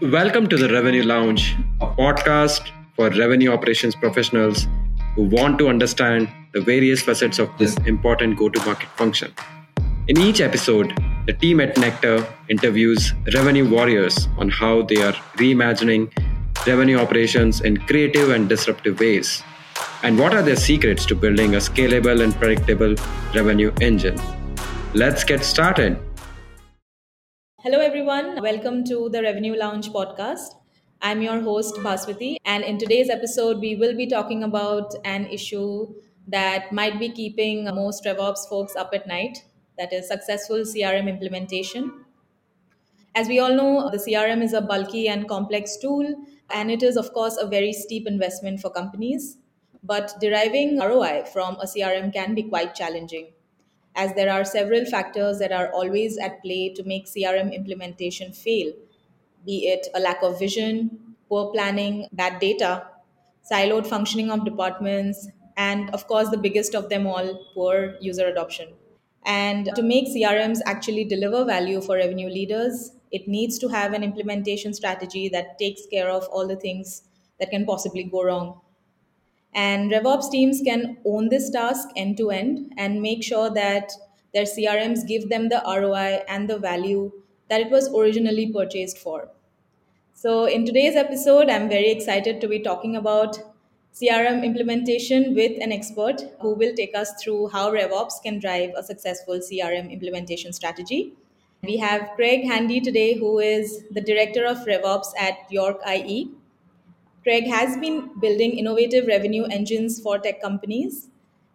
Welcome to the Revenue Lounge, a podcast for revenue operations professionals who want to understand the various facets of this important go to market function. In each episode, the team at Nektar interviews revenue warriors on how they are reimagining revenue operations in creative and disruptive ways. And what are their secrets to building a scalable and predictable revenue engine? Let's get started. Hello, everyone. Welcome to the Revenue Lounge podcast. I'm your host, Bhaswati, and in today's episode, we will be talking about an issue that might be keeping most RevOps folks up at night that is, successful CRM implementation. As we all know, the CRM is a bulky and complex tool, and it is, of course, a very steep investment for companies. But deriving ROI from a CRM can be quite challenging as there are several factors that are always at play to make CRM implementation fail, be it a lack of vision, poor planning, bad data, siloed functioning of departments, and of course, the biggest of them all, poor user adoption. And to make CRMs actually deliver value for revenue leaders, it needs to have an implementation strategy that takes care of all the things that can possibly go wrong. And RevOps teams can own this task end to end and make sure that their CRMs give them the ROI and the value that it was originally purchased for. So, in today's episode, I'm very excited to be talking about CRM implementation with an expert who will take us through how RevOps can drive a successful CRM implementation strategy. We have Craig Handy today, who is the director of RevOps at York IE. Craig has been building innovative revenue engines for tech companies.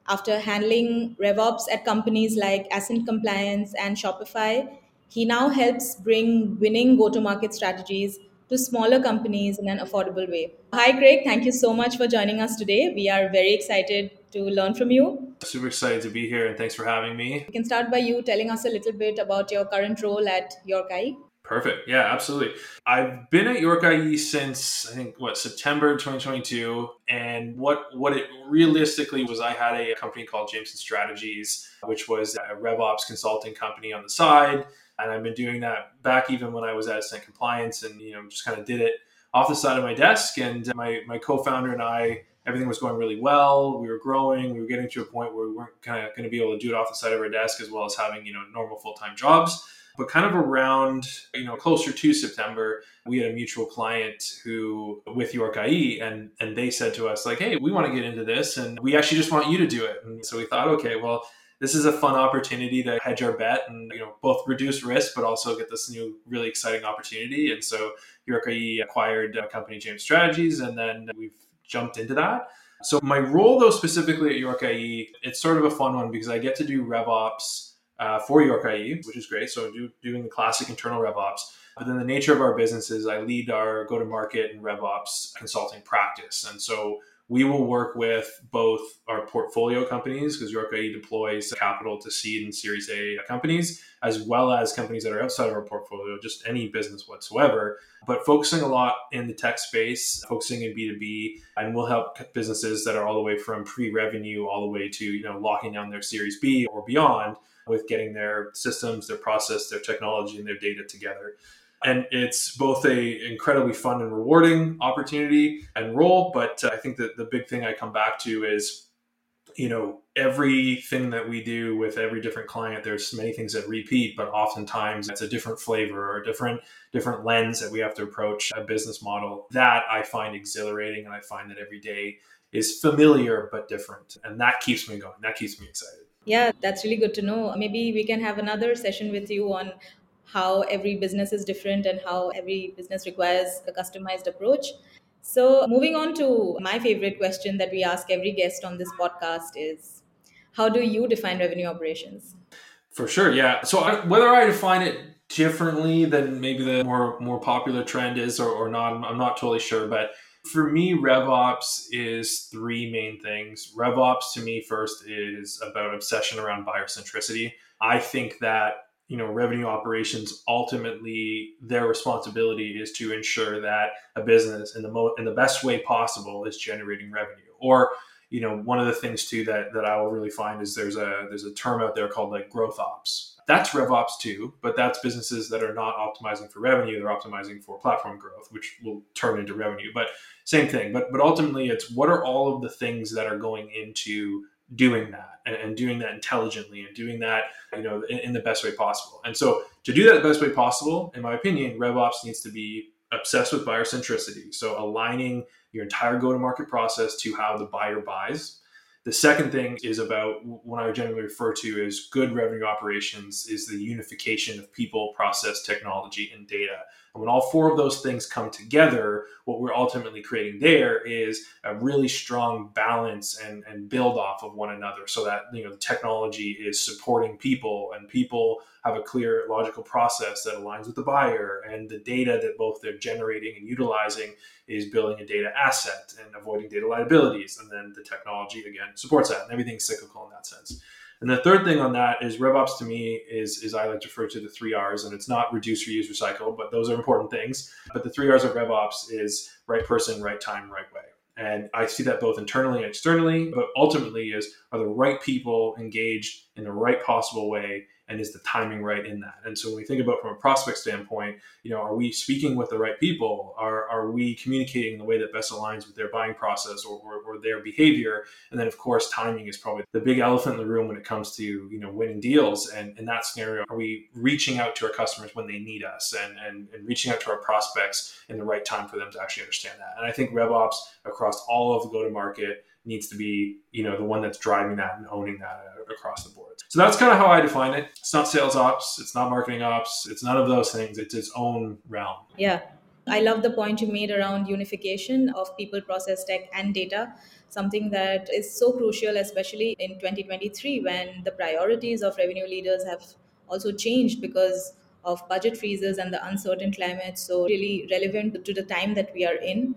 After handling RevOps at companies like Ascent Compliance and Shopify, he now helps bring winning go to market strategies to smaller companies in an affordable way. Hi, Craig. Thank you so much for joining us today. We are very excited to learn from you. Super excited to be here and thanks for having me. We can start by you telling us a little bit about your current role at York IE. Perfect. Yeah, absolutely. I've been at York IE since I think what September 2022, and what what it realistically was, I had a company called Jameson Strategies, which was a RevOps consulting company on the side, and I've been doing that back even when I was at Ascent Compliance, and you know just kind of did it off the side of my desk. And my my co-founder and I, everything was going really well. We were growing. We were getting to a point where we weren't kind of going to be able to do it off the side of our desk as well as having you know normal full time jobs. But kind of around, you know, closer to September, we had a mutual client who with York IE and and they said to us like, "Hey, we want to get into this and we actually just want you to do it." And so we thought, "Okay, well, this is a fun opportunity to hedge our bet and you know both reduce risk but also get this new really exciting opportunity." And so York IE acquired a company James Strategies and then we've jumped into that. So my role though specifically at York IE, it's sort of a fun one because I get to do RevOps uh, for York IE, which is great. So do, doing the classic internal RevOps. But then the nature of our business is I lead our go to market and RevOps consulting practice. And so we will work with both our portfolio companies because York IE deploys capital to seed and Series A companies, as well as companies that are outside of our portfolio, just any business whatsoever. But focusing a lot in the tech space, focusing in B2B, and we'll help businesses that are all the way from pre-revenue all the way to you know locking down their Series B or beyond with getting their systems, their process, their technology, and their data together. And it's both a incredibly fun and rewarding opportunity and role. But uh, I think that the big thing I come back to is, you know, everything that we do with every different client, there's many things that repeat, but oftentimes it's a different flavor or a different different lens that we have to approach a business model. That I find exhilarating, and I find that every day is familiar but different, and that keeps me going. That keeps me excited. Yeah, that's really good to know. Maybe we can have another session with you on how every business is different and how every business requires a customized approach. So, moving on to my favorite question that we ask every guest on this podcast is how do you define revenue operations? For sure, yeah. So, I, whether I define it differently than maybe the more more popular trend is or, or not, I'm not totally sure, but for me, RevOps is three main things. RevOps to me first is about obsession around buyer centricity. I think that you know revenue operations ultimately their responsibility is to ensure that a business in the mo- in the best way possible is generating revenue or you know one of the things too that that I will really find is there's a there's a term out there called like growth ops That's RevOps too, but that's businesses that are not optimizing for revenue, they're optimizing for platform growth, which will turn into revenue. But same thing. But but ultimately it's what are all of the things that are going into doing that and, and, doing that intelligently and doing that you know in, in, the best way possible and so to do that the best way possible in my opinion revops needs to be obsessed with buyer centricity so aligning your entire go to market process to how the buyer buys the second thing is about what I generally refer to as good revenue operations is the unification of people, process, technology, and data. And when all four of those things come together, what we're ultimately creating there is a really strong balance and, and build off of one another so that you know the technology is supporting people and people have a clear logical process that aligns with the buyer and the data that both they're generating and utilizing is building a data asset and avoiding data liabilities. And then the technology again supports that and everything's cyclical in that sense and the third thing on that is RevOps to me is, is I like to refer to the three R's, and it's not reduce, reuse, recycle, but those are important things. But the three R's of RevOps is right person, right time, right way. And I see that both internally and externally, but ultimately is are the right people engaged in the right possible way and is the timing right in that? And so when we think about from a prospect standpoint you know are we speaking with the right people? Are, are we communicating in the way that best aligns with their buying process or, or, or, their behavior? And then of course timing is probably the big elephant in the room when it comes to you know winning deals. And in that scenario are we reaching out to our customers when they need us and, and, and reaching out to our prospects in the right time for them to actually understand that? And i think revops across all of the go to market needs to be you know the one that's driving that and owning that uh, across the board so that's kind of how i define it it's not sales ops it's not marketing ops it's none of those things it's its own realm yeah i love the point you made around unification of people process tech and data something that is so crucial especially in 2023 when the priorities of revenue leaders have also changed because of budget freezes and the uncertain climate so really relevant to the time that we are in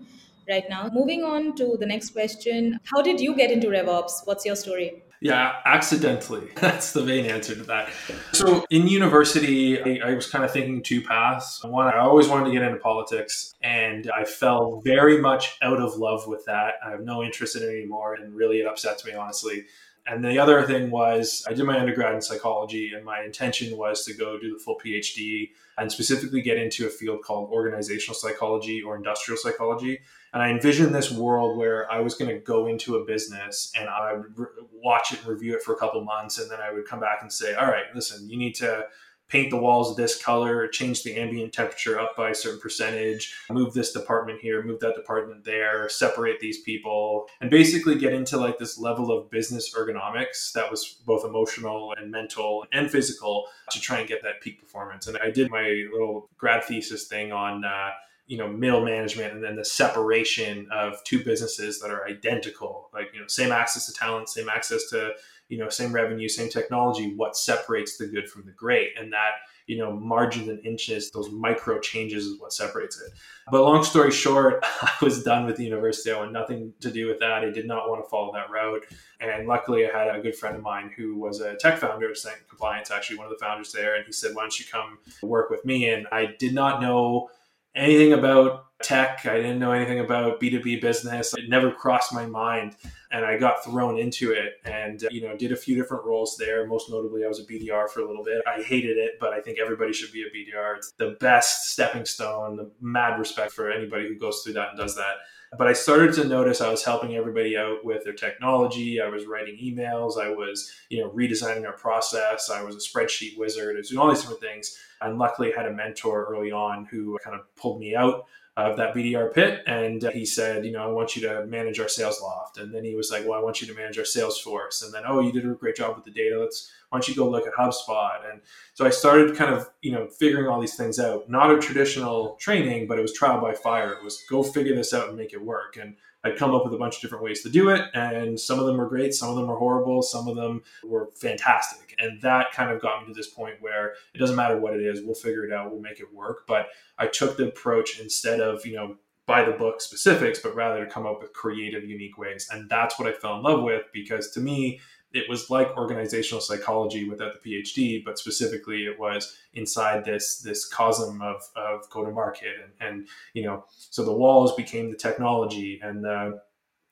right now. Moving on to the next question How did you get into RevOps? What's your story? Yeah, accidentally. That's the main answer to that. So in university, I, I, was kind of thinking two paths. One, I always wanted to get into politics, and I fell very much out of love with that. I have no interest in it anymore, and really it upsets me, honestly. And the other thing was, I did my undergrad in psychology, and my intention was to go do the full PhD and specifically get into a field called organizational psychology or industrial psychology. And I envisioned this world where I was going to go into a business and I would re- watch it and review it for a couple months. And then I would come back and say, all right, listen, you need to paint the walls this color, change the ambient temperature up by a certain percentage, move this department here, move that department there, separate these people, and basically get into like this level of business ergonomics that was both emotional and mental and physical to try and get that peak performance. And I did my little grad thesis thing on. Uh, you know middle management and then the separation of two businesses that are identical like you know same access to talent same access to you know same revenue same technology what separates the good from the great. And that you know margins and inches those micro changes is what separates it. But long story short i was done with the university. I wanted nothing to do with that. I did not want to follow that route. And luckily i had a good friend of mine who was a tech founder of compliance actually one of the founders there. And he said why don't you come work with me? And i did not know anything about tech. I didn't know anything about B2B business. It never crossed my mind. And I got thrown into it and, you know, did a few different roles there. Most notably, I was a BDR for a little bit. I hated it, but I think everybody should be a BDR. It's the best stepping stone, the mad respect for anybody who goes through that and does that. But I started to notice I was helping everybody out with their technology. I was writing emails. I was, you know, redesigning our process. I was a spreadsheet wizard. I was doing all these different things. And luckily, I had a mentor early on who kind of pulled me out of that BDR pit. And uh, he said, you know, I want you to manage our Salesloft. And then he was like, well, I want you to manage our Salesforce. And then, oh, you did a great job with the data. Let's, why don't you go look at HubSpot? And so I started kind of, you know, figuring all these things out. Not a traditional training, but it was trial by fire. It was go figure this out and make it work. And I'd come up with a bunch of different ways to do it. And some of them were great, some of them were horrible, some of them were fantastic. And that kind of got me to this point where it doesn't matter what it is, we'll figure it out, we'll make it work. But I took the approach instead of, you know, by the book specifics, but rather to come up with creative, unique ways. And that's what I fell in love with because to me, it was like organizational psychology without the PhD, but specifically it was inside this this cosm of, of go to market and, and you know so the walls became the technology and the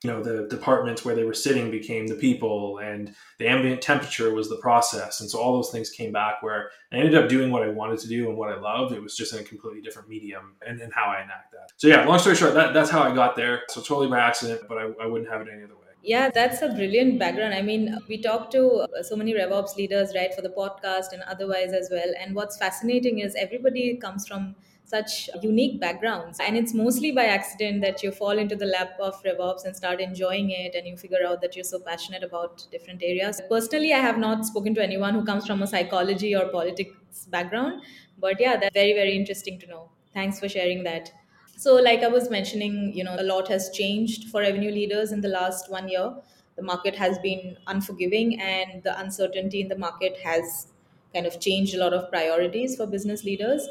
you know the departments where they were sitting became the people and the ambient temperature was the process. And so all those things came back where i ended up doing what i wanted to do and what i loved it was just in a completely different medium and, and how i enact that. So yeah long story short that, that's how i got there. So totally by accident but I, I wouldn't have it any other way yeah, that's a brilliant background. I mean, we talk to uh, so many RevOps leaders, right, for the podcast and otherwise as well. And what's fascinating is everybody comes from such unique backgrounds. And it's mostly by accident that you fall into the lap of RevOps and start enjoying it, and you figure out that you're so passionate about different areas. Personally, I have not spoken to anyone who comes from a psychology or politics background, but yeah, that's very, very interesting to know. Thanks for sharing that. So, like I was mentioning, you know, a lot has changed for revenue leaders in the last one year. The market has been unforgiving, and the uncertainty in the market has kind of changed a lot of priorities for business leaders.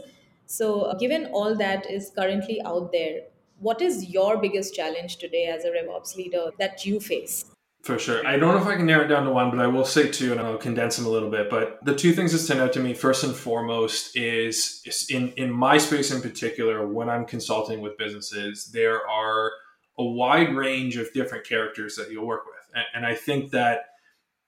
So, given all that is currently out there, what is your biggest challenge today as a RevOps leader that you face? For sure. I don't know if I can narrow it down to one, but I will say two and I'll condense them a little bit. But the two things that stand out to me, first and foremost, is, is in, in my space in particular, when I'm consulting with businesses, there are a wide range of different characters that you'll work with. And, and I think that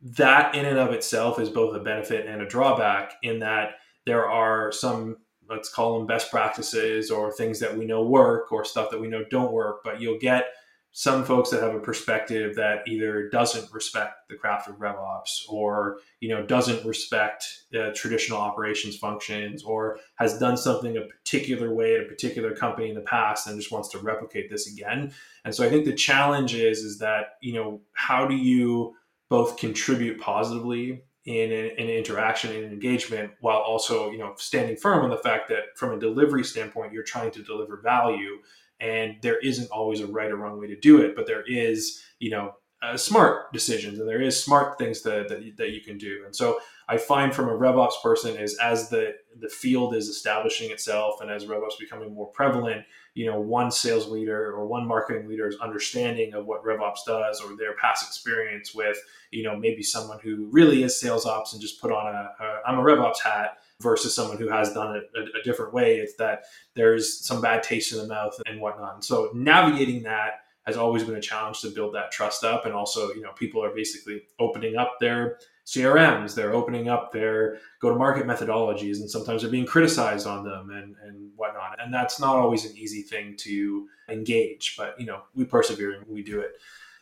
that in and of itself is both a benefit and a drawback in that there are some let's call them best practices or things that we know work or stuff that we know don't work but you'll get some folks that have a perspective that either doesn't respect the craft of RevOps or you know doesn't respect uh, traditional operations functions or has done something a particular way at a particular company in the past and just wants to replicate this again. And so I think the challenge is is that you know how do you both contribute positively in an interaction and engagement while also you know standing firm on the fact that from a delivery standpoint you're trying to deliver value and there isn't always a right or wrong way to do it but there is you know uh, smart decisions and there is smart things that, that, that you can do. And so i find from a revops person is as the the field is establishing itself and as revops becoming more prevalent you know one sales leader or one marketing leader's understanding of what revops does or their past experience with you know maybe someone who really is sales ops and just put on a, a i'm a revops hat versus someone who has done it a, a, different way it's that there's some bad taste in the mouth and whatnot. And so navigating that has always been a challenge to build that trust up. And also you know people are basically opening up their crms they're opening up their go to market methodologies and sometimes they're being criticized on them and, and whatnot. And that's not always an easy thing to engage but you know we persevere and we do it.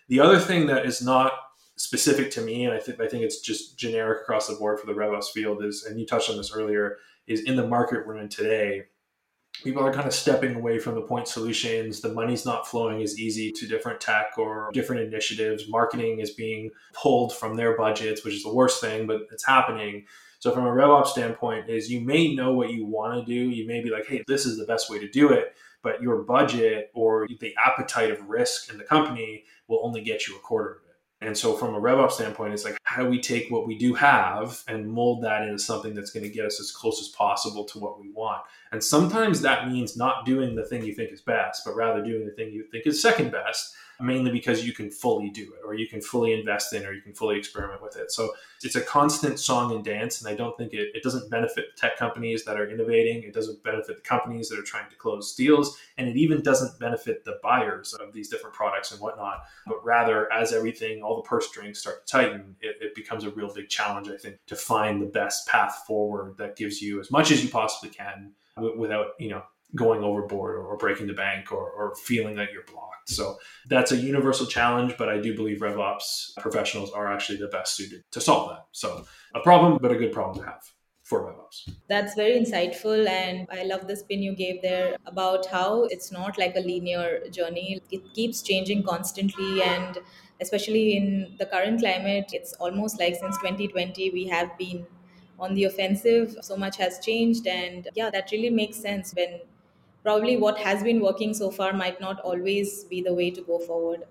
The other thing that is not specific to me, and I think I think it's just generic across the board for the RevOps field is, and you touched on this earlier, is in the market we're in today. People are kind of stepping away from the point solutions. The money's not flowing as easy to different tech or different initiatives. Marketing is being pulled from their budgets, which is the worst thing, but it's happening. So from a RevOps standpoint, is you may know what you want to do. You may be like, hey, this is the best way to do it, but your budget or the appetite of risk in the company will only get you a quarter and so, from a RevOps standpoint, it's like, how do we take what we do have and mold that into something that's going to get us as close as possible to what we want? And sometimes that means not doing the thing you think is best, but rather doing the thing you think is second best mainly because you can fully do it or you can fully invest in or you can fully experiment with it. So it's a constant song and dance. And I don't think it, it doesn't benefit tech companies that are innovating. It doesn't benefit the companies that are trying to close deals. And it even doesn't benefit the buyers of these different products and whatnot. But rather, as everything, all the purse strings start to tighten, it, it becomes a real big challenge, I think, to find the best path forward that gives you as much as you possibly can without, you know, going overboard or, breaking the bank or, or feeling that you're blocked. So that's a universal challenge, but I do believe RevOps professionals are actually the best suited to solve that. So a problem, but a good problem to have for RevOps. That's very insightful. And I love the spin you gave there about how it's not like a linear journey. It keeps changing constantly. And especially in the current climate, it's almost like since 2020, we have been on the offensive. So much has changed. And yeah, that really makes sense when probably what has been working so far might not always be the way to go forward.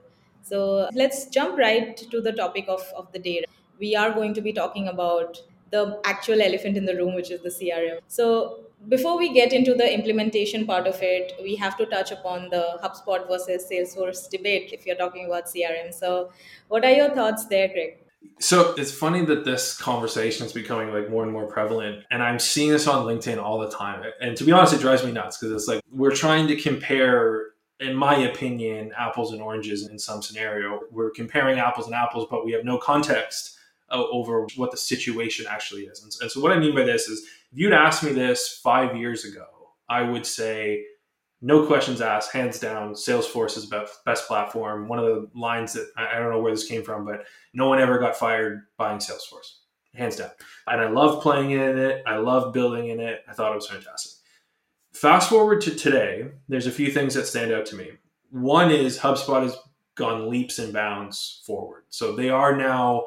So let's jump right to the topic of, of the day. We are going to be talking about the actual elephant in the room, which is the CRM. So before we get into the implementation part of it, we have to touch upon the HubSpot versus Salesforce debate if you're talking about CRM. So, what are your thoughts there, Craig? So it's funny that this conversation is becoming like more and more prevalent, and I'm seeing this on LinkedIn all the time. And to be honest, it drives me nuts because it's like we're trying to compare in my opinion, apples and oranges in some scenario. We're comparing apples and apples, but we have no context uh, over what the situation actually is. And, and so, what I mean by this is, if you'd asked me this five years ago, I would say, no questions asked, hands down, Salesforce is best platform. One of the lines that I don't know where this came from, but no one ever got fired buying Salesforce, hands down. And I love playing in it. I love building in it. I thought it was fantastic. Fast forward to today, there's a few things that stand out to me. One is HubSpot has gone leaps and bounds forward. So they are now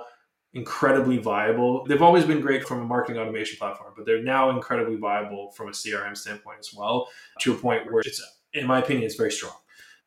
incredibly viable. They've always been great from a marketing automation platform, but they're now incredibly viable from a CRM standpoint as well, to a point where it's, in my opinion, it's very strong.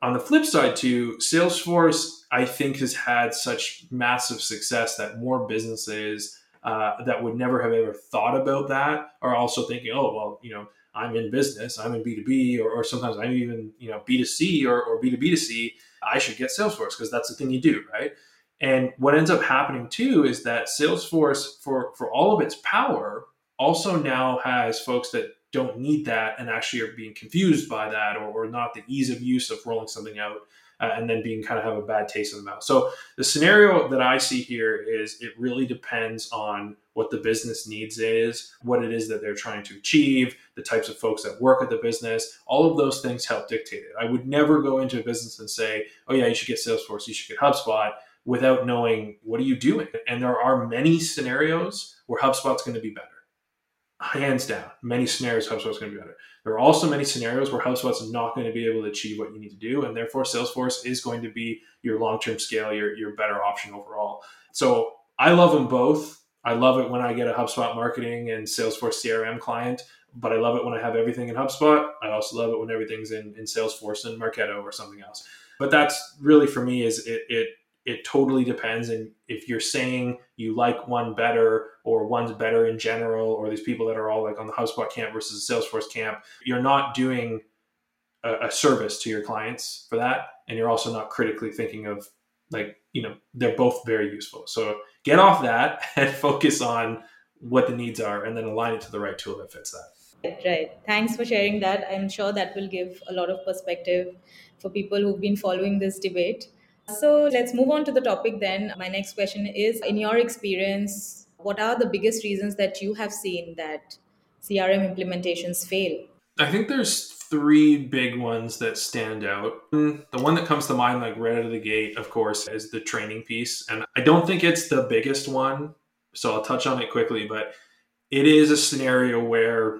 On the flip side, too, Salesforce, I think, has had such massive success that more businesses uh, that would never have ever thought about that are also thinking, oh, well, you know, I'm in business, I'm in B2B, or, or sometimes I'm even, you know, B2C or, or B2B2C, I should get Salesforce because that's the thing you do, right? And what ends up happening too is that Salesforce, for for all of its power, also now has folks that don't need that and actually are being confused by that or, or not the ease of use of rolling something out uh, and then being kind of have a bad taste in the mouth. So the scenario that I see here is it really depends on what the business needs is, what it is that they're trying to achieve, the types of folks that work at the business. All of those things help dictate it. I would never go into a business and say, "Oh yeah, you should get Salesforce, you should get HubSpot." Without knowing what are you doing. And there are many scenarios where HubSpot's going to be better. Hands down, many scenarios HubSpot's going to be better. There are also many scenarios where HubSpot's not going to be able to achieve what you need to do, and therefore Salesforce is going to be your long-term scale, your, your better option overall. So I love them both. I love it when I get a HubSpot marketing and Salesforce CRM client, but I love it when I have everything in HubSpot. I also love it when everything's in, in Salesforce and Marketo or something else. But that's really for me is it, it it totally depends. And if you're saying you like one better or one's better in general, or these people that are all like on the HubSpot camp versus the Salesforce camp, you're not doing a, a service to your clients for that. And you're also not critically thinking of like, you know, they're both very useful. So get off that and focus on what the needs are and then align it to the right tool that fits that. Right. Thanks for sharing that. I'm sure that will give a lot of perspective for people who've been following this debate. So let's move on to the topic then. My next question is In your experience, what are the biggest reasons that you have seen that CRM implementations fail? I think there's three big ones that stand out. Mm, the one that comes to mind, like right out of the gate, of course, is the training piece. And I don't think it's the biggest one, so I'll touch on it quickly, but it is a scenario where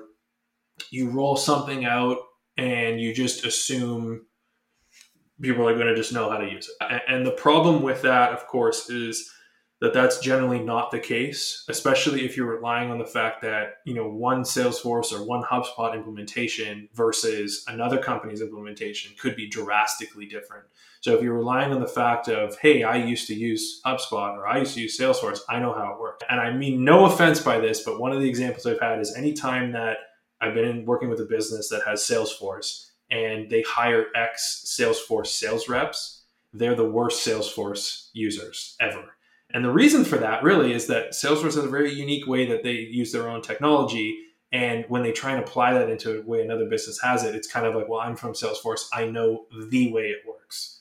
you roll something out and you just assume people are going to just know how to use it. And the problem with that, of course, is that that's generally not the case, especially if you're relying on the fact that, you know, one Salesforce or one HubSpot implementation versus another company's implementation could be drastically different. So if you're relying on the fact of, hey, I used to use HubSpot or I used to use Salesforce, I know how it works. And I mean no offense by this, but one of the examples I've had is anytime that I've been working with a business that has Salesforce and they hire X Salesforce sales reps, they're the worst Salesforce users ever. And the reason for that really is that Salesforce has a very unique way that they use their own technology. And when they try and apply that into a way another business has it, it's kind of like, well, I'm from Salesforce. I know the way it works.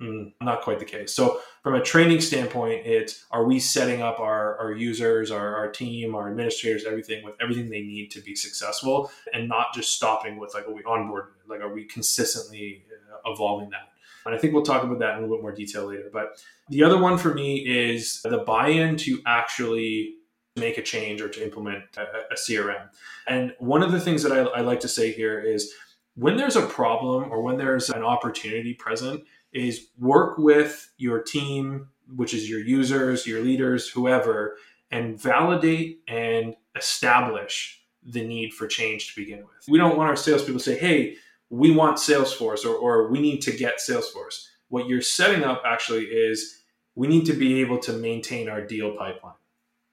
Mm, not quite the case. So, from a training standpoint, it's are we setting up our, our users, our, our team, our administrators, everything with everything they need to be successful and not just stopping with like, are we onboard? Like, are we consistently uh, evolving that? And I think we'll talk about that in a little bit more detail later. But the other one for me is the buy in to actually make a change or to implement a, a CRM. And one of the things that I, I like to say here is when there's a problem or when there's an opportunity present, is work with your team, which is your users, your leaders, whoever, and validate and establish the need for change to begin with. We don't want our salespeople to say, hey, we want Salesforce or, or we need to get Salesforce. What you're setting up actually is we need to be able to maintain our deal pipeline.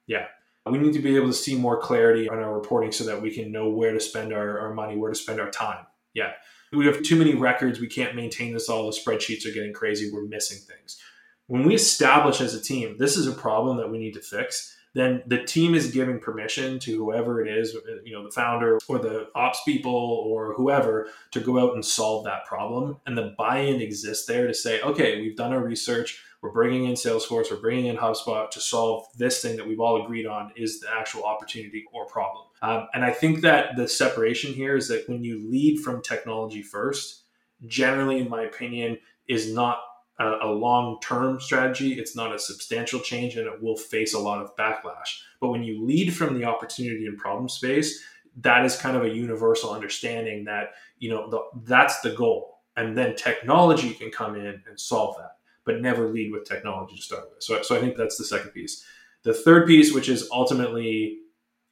Yeah. We need to be able to see more clarity on our reporting so that we can know where to spend our, our money, where to spend our time. Yeah we have too many records. We can't maintain this all. The spreadsheets are getting crazy. We're missing things. When we establish as a team, this is a problem that we need to fix, then the team is giving permission to whoever it is, uh, you know, the founder or the ops people or whoever to go out and solve that problem. And the buy in exists there to say, okay, we've done our research. We're bringing in Salesforce, we're bringing in HubSpot to solve this thing that we've all agreed on is the actual opportunity or problem. Um, and I think that the separation here is that when you lead from technology first, generally, in my opinion, is not a, a long term strategy. It's not a substantial change and it will face a lot of backlash. But when you lead from the opportunity and problem space, that is kind of a universal understanding that, you know, the, that's the goal. And then technology can come in and solve that, but never lead with technology to start with. So, so I think that's the second piece. The third piece, which is ultimately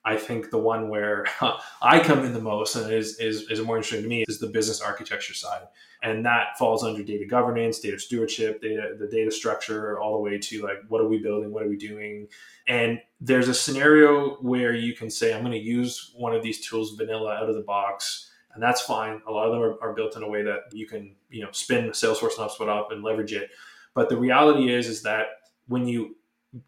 I think the one where I come in the most and is, is, is more interesting to me is the business architecture side. And that falls under data governance, data stewardship, data, the data structure, all the way to like, what are we building? What are we doing? And there's a scenario where you can say, I'm going to use one of these tools vanilla out of the box. And that's fine. A lot of them are, are built in a way that you can, you know, spin Salesforce and HubSpot up and leverage it. But the reality is, is that when you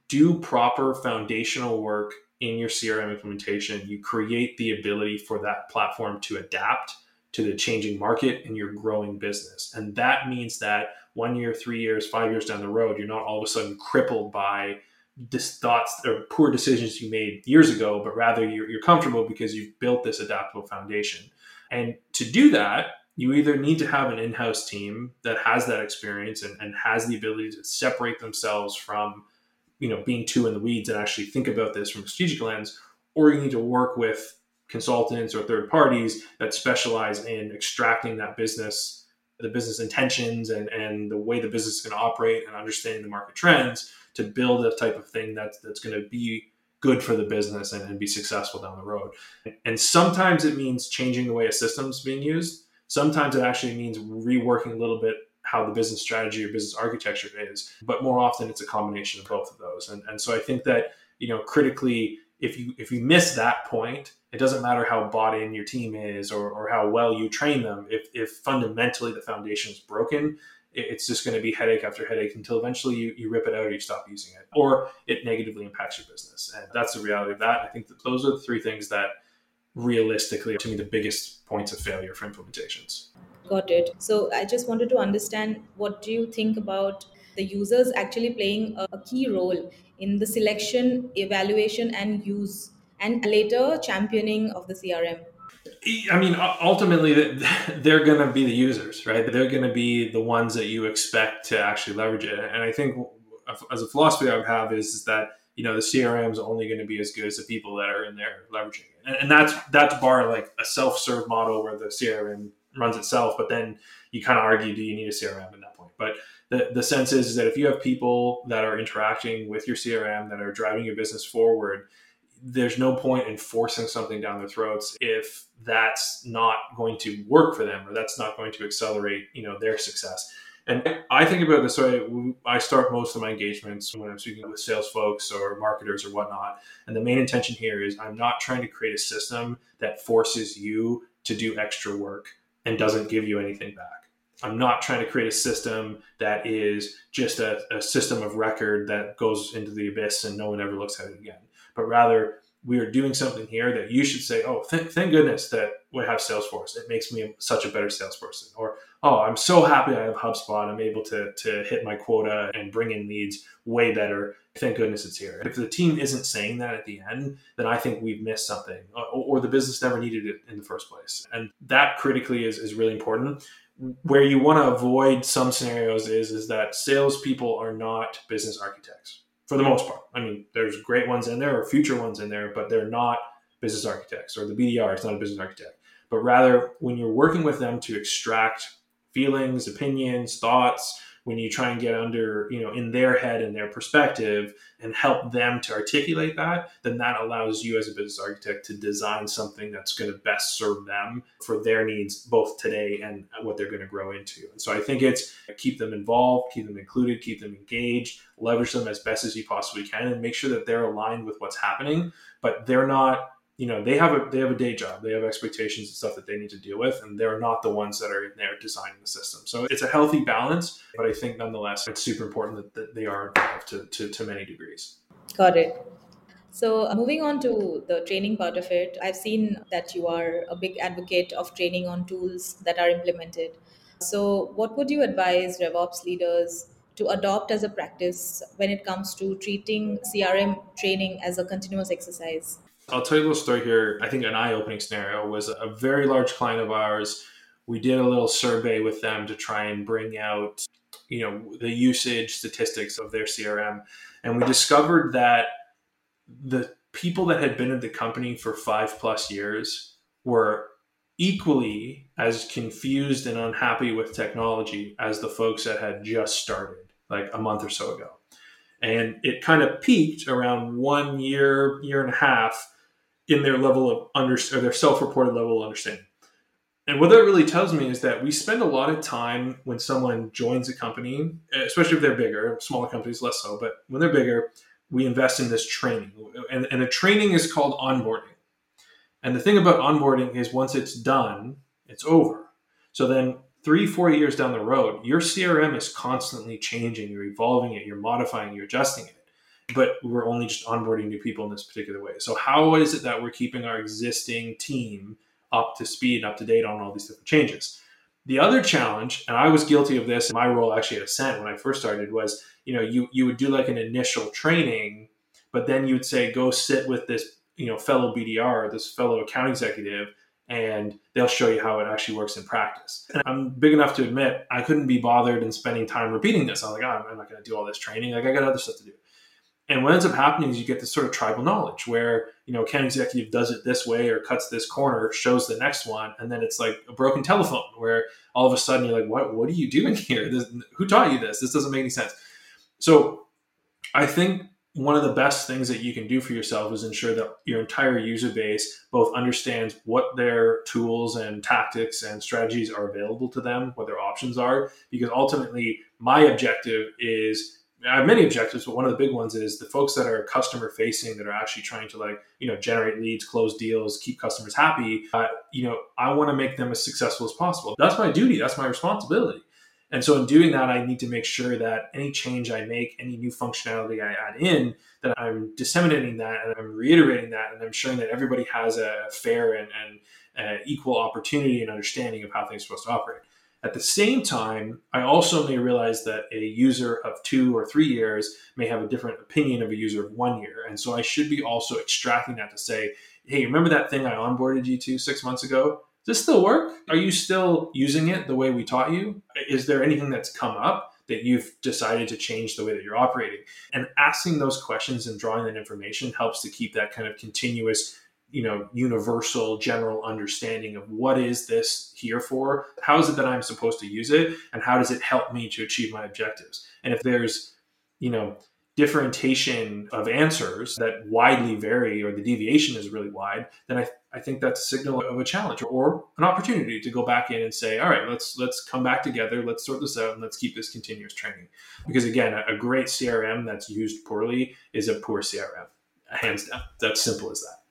do proper foundational work in your CRM implementation, you create the ability for that platform to adapt to the changing market and your growing business. And that means that one year, three years, five years down the road, you're not all of a sudden crippled by dis- thoughts or poor decisions you made years ago, but rather you're, you're comfortable because you've built this adaptable foundation. And to do that, you either need to have an in-house team that has that experience and, and has the ability to separate themselves from you know being too in the weeds and actually think about this from a strategic lens or you need to work with consultants or third parties that specialize in extracting that business the business intentions and, and the way the business is going to operate and understanding the market trends to build a type of thing that's that's going to be good for the business and, and be successful down the road. And sometimes it means changing the way a system's being used sometimes it actually means reworking a little bit how the business strategy or business architecture is. But more often, it's a combination of both of those. And, and so I think that you know critically, if you if you miss that point, it doesn't matter how bought in your team is or, or how well you train them. If if fundamentally the foundation is broken, it's just going to be headache after headache until eventually you, you rip it out or you stop using it or it negatively impacts your business and that's the reality of that i think that those are the three things that realistically to me the biggest points of failure for implementations Got it. So I just wanted to understand what do you think about the users actually playing a, key role in the selection, evaluation, and use, and later championing of the CRM? I mean, ultimately, they're going to be the users, right? They're going to be the ones that you expect to actually leverage it. And I think, as a philosophy I would have, is, is that you know the CRM is only going to be as good as the people that are in there leveraging it, and, and that's that's bar like a self-serve model where the CRM runs itself. But then you kind of argue, do you need a CRM at that point? But the, the sense is, is that if you have people that are interacting with your CRM that are driving your business forward, there's no point in forcing something down their throats if that's not going to work for them or that's not going to accelerate, you know, their success. And I think about this way. I start most of my engagements when I'm speaking with sales folks or marketers or whatnot. And the main intention here is I'm not trying to create a system that forces you to do extra work and doesn't give you anything back. I'm not trying to create a system that is just a, a, system of record that goes into the abyss and no one ever looks at it again. But rather, we are doing something here that you should say, oh, th- thank goodness that we have Salesforce. It makes me such a better salesperson. Or, oh, I'm so happy I have HubSpot. I'm able to, to hit my quota and bring in leads way better. Thank goodness it's here. If the team isn't saying that at the end, then I think we've missed something or, or the business never needed it in the first place. And that critically is, is really important. Where you want to avoid some scenarios is, is that salespeople are not business architects for the most part. I mean, there's great ones in there or future ones in there, but they're not business architects or the BDR is not a business architect. But rather, when you're working with them to extract feelings, opinions, thoughts, when you try and get under, you know, in their head and their perspective and help them to articulate that, then that allows you as a business architect to design something that's going to best serve them for their needs, both today and what they're going to grow into. And so I think it's keep them involved, keep them included, keep them engaged, leverage them as best as you possibly can, and make sure that they're aligned with what's happening, but they're not you know they have a they have a day job they have expectations and stuff that they need to deal with and they're not the ones that are in there designing the system so it's a healthy balance but i think nonetheless it's super important that, that they are involved to, to, to many degrees got it So, uh, moving on to the training part of it, I've seen that you are a big advocate of training on tools that are implemented. So, what would you advise RevOps leaders to adopt as a practice when it comes to treating CRM training as a continuous exercise? I'll tell you a little story here. I think an eye opening scenario was a very large client of ours. We did a little survey with them to try and bring out, you know, the usage statistics of their CRM. And we discovered that the people that had been at the company for five plus years were equally as confused and unhappy with technology as the folks that had just started like a month or so ago. And it kind of peaked around one year, year and a half in their level of under or their self-reported level of understanding. And what that really tells me is that we spend a lot of time when someone joins a company, especially if they're bigger, smaller companies less so, but when they're bigger, we invest in this training. And, and the training is called onboarding. And the thing about onboarding is once it's done, it's over. So then three, four years down the road, your CRM is constantly changing. You're evolving it, you're modifying, you're adjusting it. But we're only just onboarding new people in this particular way. So how is it that we're keeping our existing team up to speed, and up to date on all these different changes? The other challenge, and I was guilty of this, in my role actually at Ascent when I first started was, you know, you you would do like an initial training, but then you would say, go sit with this, you know, fellow BDR, this fellow account executive, and they'll show you how it actually works in practice. And I'm big enough to admit I couldn't be bothered in spending time repeating this. I was like, oh, I'm not going to do all this training. Like I got other stuff to do. And what ends up happening is you get this sort of tribal knowledge where, you know, account executive does it this way or cuts this corner, shows the next one, and then it's like a broken telephone where all of a sudden you're like, what, what are you doing here? This, who taught you this? This doesn't make any sense. So I think one of the best things that you can do for yourself is ensure that your entire user base both understands what their tools and tactics and strategies are available to them, what their options are. Because ultimately, my objective is I have many objectives, but one of the big ones is the folks that are customer facing that are actually trying to like you know generate leads, close deals, keep customers happy. Uh, you know, I want to make them as successful as possible. That's my duty. That's my responsibility. And so in doing that, I need to make sure that any change I make, any new functionality I add in, that I'm disseminating that and I'm reiterating that and I'm showing that everybody has a fair and, and uh, equal opportunity and understanding of how things are supposed to operate. At the same time, I also may realize that a user of two or three years may have a different opinion of a user of one year. And so I should be also extracting that to say, hey, remember that thing I onboarded you to six months ago? Does this still work? Are you still using it the way we taught you? Is there anything that's come up that you've decided to change the way that you're operating? And asking those questions and drawing that information helps to keep that kind of continuous you know universal general understanding of what is this here for how is it that i'm supposed to use it and how does it help me to achieve my objectives and if there's you know differentiation of answers that widely vary or the deviation is really wide, then I, I think that's a signal of a challenge or an opportunity to go back in and say, all right, let's let's come back together, let's sort this out, and let's keep this continuous training. Because again, a, a great CRM that's used poorly is a poor CRM, hands down. That's simple as that.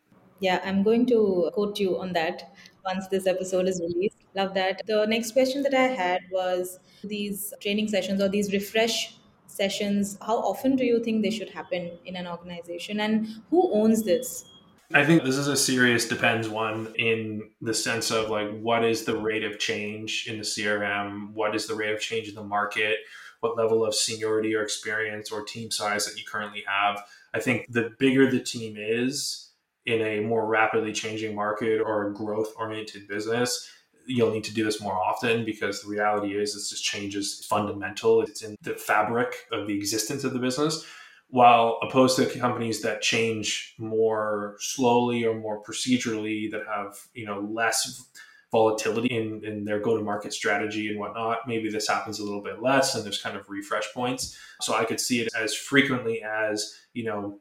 Yeah, I'm going to quote you on that once this episode is released. Love that. The next question that I had was these training sessions or these refresh sessions how often do you think they should happen in an organization and who owns this I think this is a serious depends one in the sense of like what is the rate of change in the CRM? What is the rate of change in the market? What level of seniority or experience or team size that you currently have? I think the bigger the team is in a more rapidly changing market or a growth oriented business, you'll need to do this more often because the reality is it's just changes fundamental. It's in the fabric of the existence of the business. While opposed to companies that change more slowly or more procedurally, that have you know less volatility in, in their go-to-market strategy and whatnot, maybe this happens a little bit less, and there's kind of refresh points. So I could see it as frequently as you know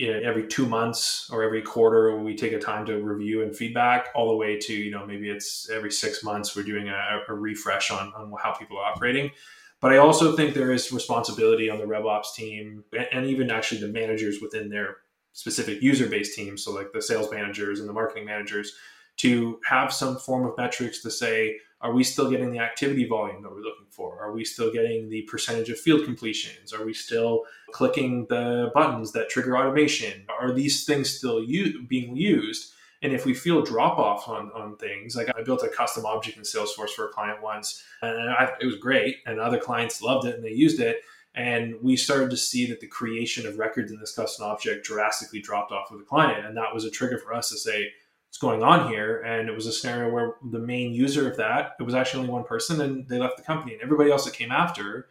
every two months or every quarter we take a time to review and feedback all the way to you know maybe it's every six months we're doing a, a refresh on, on how people are operating. But i also think there is responsibility on the revops team and even actually the managers within their specific user based teams so like the sales managers and the marketing managers to have some form of metrics to say Are we still getting the activity volume that we're looking for? Are we still getting the percentage of field completions? Are we still clicking the buttons that trigger automation? Are these things still u- being used? And if we feel drop off on, on things, like I built a custom object in Salesforce for a client once, and I, it was great, and other clients loved it and they used it. And we started to see that the creation of records in this custom object drastically dropped off with the client. And that was a trigger for us to say, what's going on here? And it was a scenario where the main user of that, it was actually only one person and they left the company. And everybody else that came after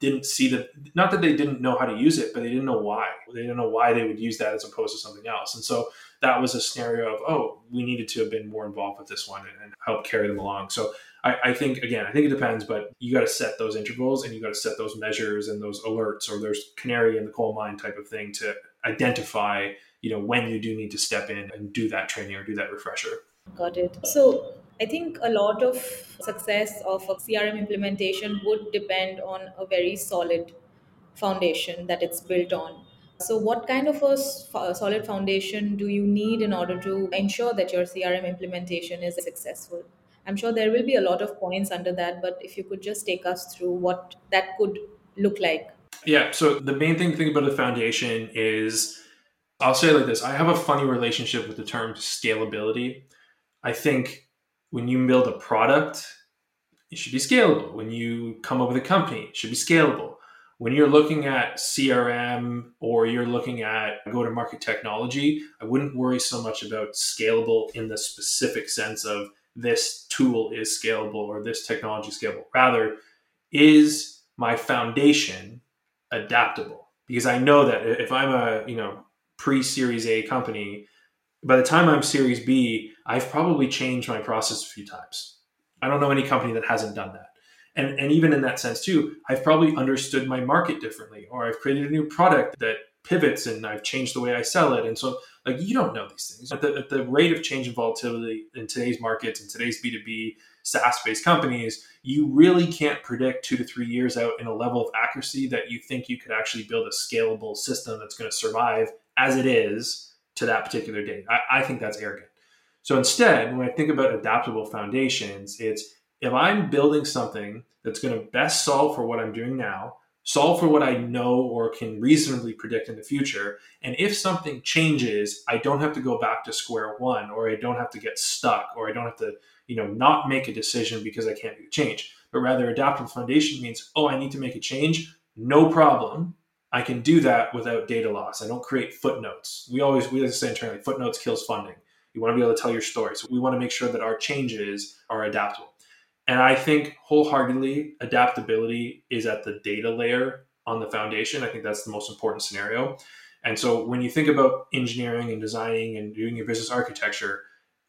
didn't see that, not that they didn't know how to use it, but they didn't know why. They didn't know why they would use that as opposed to something else. And so that was a scenario of, oh, we needed to have been more involved with this one and, and help carry them along. So I, I, think, again, I think it depends, but you got to set those intervals and you got to set those measures and those alerts or there's canary in the coal mine type of thing to identify, you know, when you do need to step in and do that training or do that refresher. Got it. So I think a lot of success of a CRM implementation would depend on a very solid foundation that it's built on so, what kind of a solid foundation do you need in order to ensure that your CRM implementation is successful? I'm sure there will be a lot of points under that, but if you could just take us through what that could look like. Yeah. So, the main thing to think about the foundation is I'll say like this I have a funny relationship with the term scalability. I think when you build a product, it should be scalable. When you come up with a company, it should be scalable when you're looking at CRM or you're looking at go to market technology, I wouldn't worry so much about scalable in the specific sense of this tool is scalable or this technology is scalable. Rather, is my foundation adaptable? Because I know that if I'm a, you know, pre-series A company, by the time I'm series B, I've probably changed my process a few times. I don't know any company that hasn't done that. And and even in that sense too i've probably understood my market differently or i've created a new product that pivots and i've changed the way i sell it. And so like you don't know these things. At the, at the rate of change and volatility in today's markets and today's b2b saas based companies you really can't predict two to three years out in a level of accuracy that you think you could actually build a scalable system that's going to survive as it is to that particular date I, I think that's arrogant so instead when i think about adaptable foundations it's if I'm building something that's going to best solve for what I'm doing now, solve for what I know or can reasonably predict in the future, and if something changes, I don't have to go back to square one, or I don't have to get stuck, or I don't have to, you know, not make a decision because I can't do change. But rather, adaptable foundation means, oh, I need to make a change, no problem. I can do that without data loss. I don't create footnotes. We always we always say internally, footnotes kills funding. You want to be able to tell your story. So we want to make sure that our changes are adaptable. And I think wholeheartedly adaptability is at the data layer on the foundation. I think that's the most important scenario. And so when you think about engineering and designing and doing your business architecture,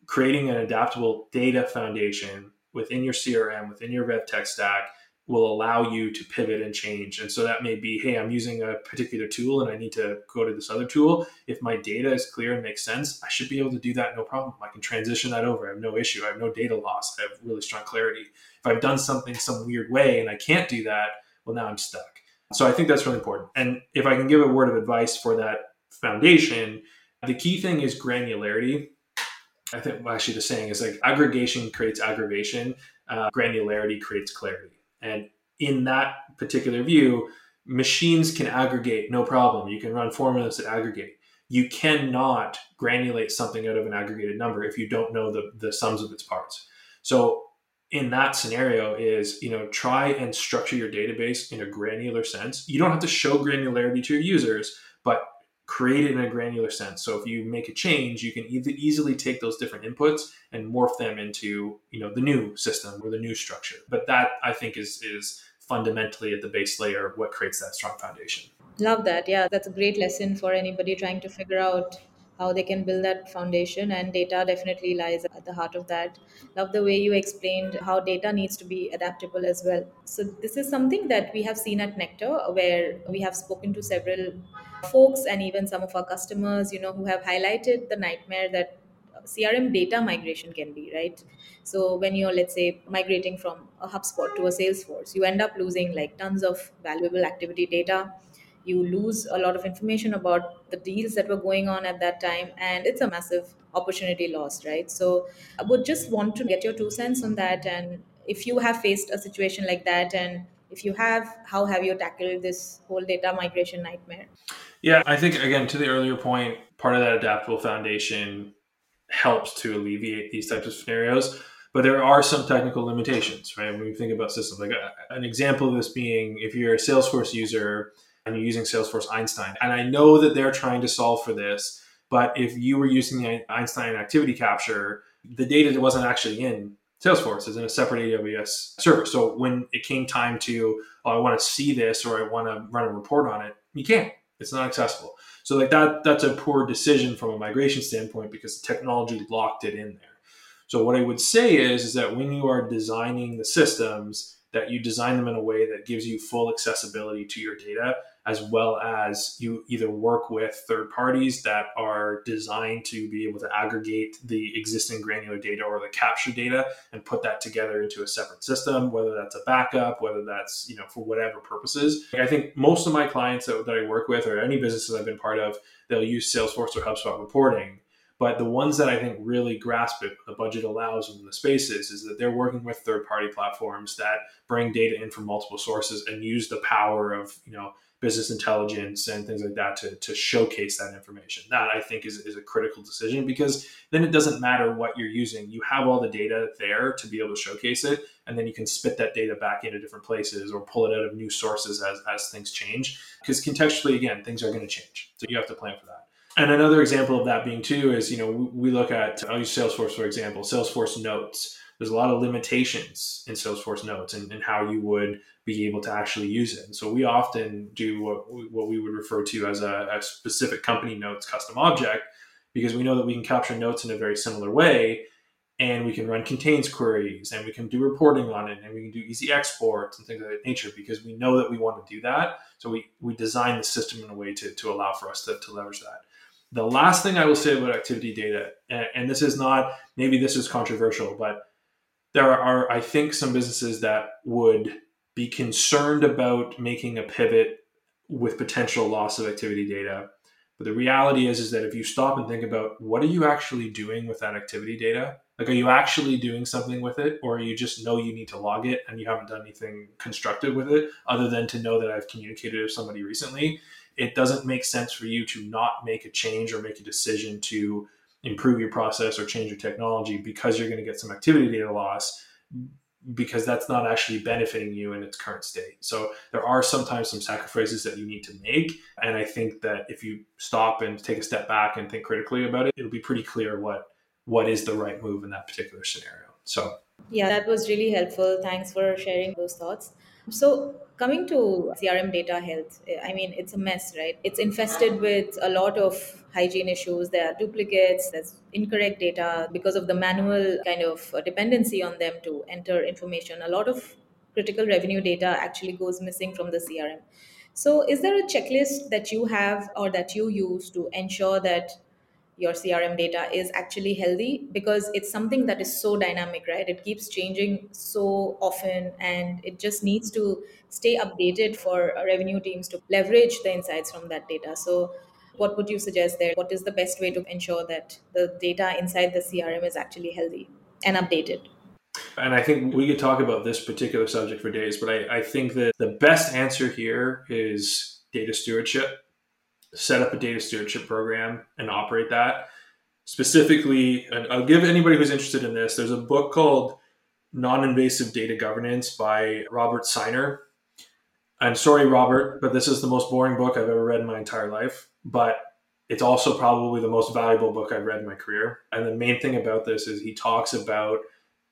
creating an adaptable data foundation within your CRM, within your Rev Tech stack, will allow you to pivot and change. And so that may be, hey, I'm using a particular tool and I need to go to this other tool. If my data is clear and makes sense, I should be able to do that no problem. I can transition that over. I have no issue. I have no data loss. I have really strong clarity. If I've done something some weird way and I can't do that, well, now I'm stuck. So I think that's really important. And if I can give a word of advice for that foundation, the key thing is granularity. I think well, actually the saying is like aggregation creates aggravation, uh, granularity creates clarity. And in that particular view, machines can aggregate no problem. You can run formulas that aggregate. You cannot granulate something out of an aggregated number if you don't know the, the sums of its parts. So in that scenario is, you know, try and structure your database in a granular sense. You don't have to show granularity to your users, but create it in a granular sense. So if you make a change, you can either easily take those different inputs and morph them into you know the new system or the new structure. But that I think is is fundamentally at the base layer what creates that strong foundation. Love that. Yeah, that's a great lesson for anybody trying to figure out how they can build that foundation and data definitely lies at the heart of that love the way you explained how data needs to be adaptable as well so this is something that we have seen at Nektar where we have spoken to several folks and even some of our customers, you know, who have highlighted the nightmare that CRM data migration can be, right? So when you're, let's say, migrating from a HubSpot to a Salesforce, you end up losing like tons of valuable activity data. You lose a lot of information about the deals that were going on at that time and it's a massive opportunity lost right? So i would just want to get your two cents on that and if you have faced a situation like that and if you have how have you tackled this whole data migration nightmare? Yeah i think again to the earlier point part of that adaptable foundation helps to alleviate these types of scenarios but there are some technical limitations right? When we think about systems like uh, an example of this being if you're a salesforce user and you're using Salesforce Einstein. And I know that they're trying to solve for this, but if you were using the Einstein activity capture, the data that wasn't actually in Salesforce, it's in a separate AWS server. So when it came time to, oh, I want to see this or I want to run a report on it, you can't. It's not accessible. So like that, that's a poor decision from a migration standpoint because the technology locked it in there. So what I would say is, is that when you are designing the systems, that you design them in a way that gives you full accessibility to your data as well as you either work with third parties that are designed to be able to aggregate the existing granular data or the capture data and put that together into a separate system whether that's a backup whether that's you know for whatever purposes. I think most of my clients that, that i work with or any businesses i've been part of they'll use salesforce or hubspot reporting. But the ones that I think really grasp it, the budget allows in the spaces, is that they're working with third party platforms that bring data in from multiple sources and use the power of, you know, business intelligence and things like that to, to showcase that information. That I think is, is a critical decision because then it doesn't matter what you're using. You have all the data there to be able to showcase it, and then you can spit that data back into different places or pull it out of new sources as, as things change. Because contextually, again, things are going to change. So you have to plan for that. And another example of that being too is, you know, we look at, I'll use Salesforce for example, Salesforce Notes. There's a lot of limitations in Salesforce Notes and, and how you would be able to actually use it. And so we often do what, what we would refer to as a, a specific company notes custom object because we know that we can capture notes in a very similar way and we can run contains queries and we can do reporting on it and we can do easy exports and things of that nature because we know that we want to do that. So we, we design the system in a way to, to allow for us to, to leverage that. The last thing I will say about activity data, and, and this is not, maybe this is controversial, but there are, I think, some businesses that would be concerned about making a pivot with potential loss of activity data. But the reality is, is that if you stop and think about what are you actually doing with that activity data? Like, are you actually doing something with it, or you just know you need to log it and you haven't done anything constructive with it other than to know that I've communicated with somebody recently? It doesn't make sense for you to not make a change or make a decision to improve your process or change your technology because you're going to get some activity data loss because that's not actually benefiting you in its current state. So there are sometimes some sacrifices that you need to make. And I think that if you stop and take a step back and think critically about it, it'll be pretty clear what what is the right move in that particular scenario. So yeah, that was really helpful. Thanks for sharing those thoughts. So coming to CRM data health, eh, I mean, it's a mess, right? It's infested with a lot of hygiene issues. There are duplicates, there's incorrect data because of the manual kind of uh, dependency on them to enter information. A lot of critical revenue data actually goes missing from the CRM. So, is there a checklist that you have or that you use to ensure that your crm data is actually healthy because it's something that is so dynamic right? It keeps changing so often and it just needs to stay updated for revenue teams to leverage the insights from that data. So what would you suggest there? What is the best way to ensure that the data inside the crm is actually healthy and updated? And I think we could talk about this particular subject for days, but I, I think that the best answer here is data stewardship set up a data stewardship program and operate that. Specifically, and I'll give anybody who's interested in this, there's a book called Non Invasive Data Governance by Robert Seiner. I'm sorry, Robert, but this is the most boring book I've ever read in my entire life. But it's also probably the most valuable book I've read in my career. And the main thing about this is he talks about